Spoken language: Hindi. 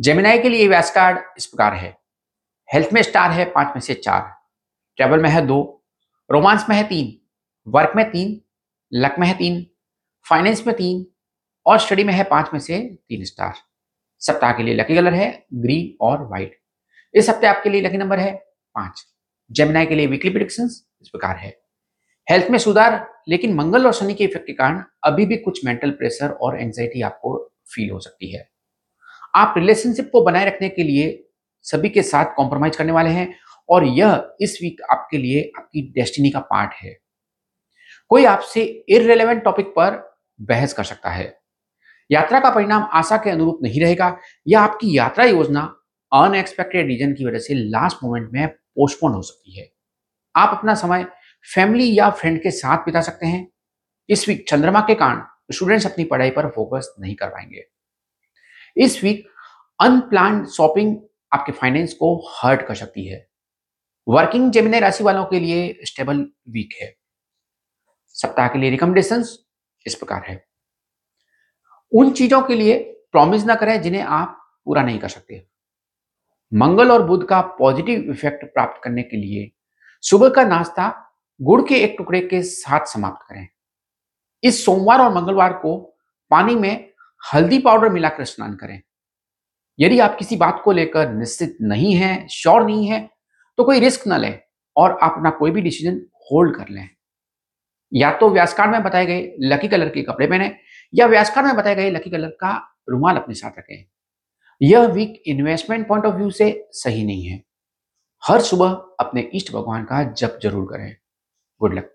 जेमिनाई के लिए व्यास कार्ड इस प्रकार है। हेल्थ में स्टार है, पाँच में से चार। ट्रेवल में है दो। रोमांस में है तीन। वर्क में तीन। लक में है तीन। फाइनेंस में तीन। और स्टडी में है पाँच में से तीन स्टार सप्ताह के लिए लकी कलर है ग्रीन और व्हाइट इस हफ़्ते आपके लिए लकी नंबर है पाँच। जेमिनाई के लिए वीकली प्रिडिक्शन इस प्रकार है। हेल्थ में सुधार, लेकिन मंगल और शनि के इफ़ेक्ट के कारण अभी भी कुछ मेंटल प्रेशर और एंजाइटी आपको फील हो सकती है। आप रिलेशनशिप को बनाए रखने के लिए सभी के साथ कॉम्प्रोमाइज करने वाले हैं और यह इस वीक आपके लिए आपकी डेस्टिनी का पार्ट है। कोई आपसे इरेलीवेंट टॉपिक पर बहस कर सकता है। यात्रा का परिणाम आशा के अनुरूप नहीं रहेगा या आपकी यात्रा योजना अनएक्सपेक्टेड रीजन की वजह से लास्ट मोमेंट में पोस्टपोन हो सकती है। आप अपना समय फैमिली या फ्रेंड के साथ बिता सकते हैं। इस वीक चंद्रमा के कारण स्टूडेंट्स अपनी पढ़ाई पर फोकस नहीं कर पाएँगे। इस वीक अनप्लान शॉपिंग आपके फाइनेंस को हर्ट कर सकती है। वर्किंग जेमिनी राशि वालों के लिए स्टेबल वीक है। सप्ताह के लिए रिकमेंडेशंस इस प्रकार है। उन चीज़ों के लिए प्रॉमिस ना करें जिन्हें आप पूरा नहीं कर सकते। मंगल और बुध का पॉजिटिव इफ़ेक्ट प्राप्त करने के लिए सुबह का नाश्ता गुड़ के एक टुकड़े के साथ समाप्त करें। इस सोमवार और मंगलवार को पानी में हल्दी पाउडर मिलाकर स्नान करें। यदि आप किसी बात को लेकर निश्चित नहीं है, श्योर नहीं है तो कोई रिस्क ना लें और आप अपना कोई भी डिसीज़न होल्ड कर लें। या तो व्यासकार में बताए गए लकी कलर के कपड़े पहने या व्यासकार में बताए गए लकी कलर का रुमाल अपने साथ रखें। यह week investment point of view से सही नहीं है। हर सुबह अपने इष्ट भगवान का जप ज़रूर करें। Good luck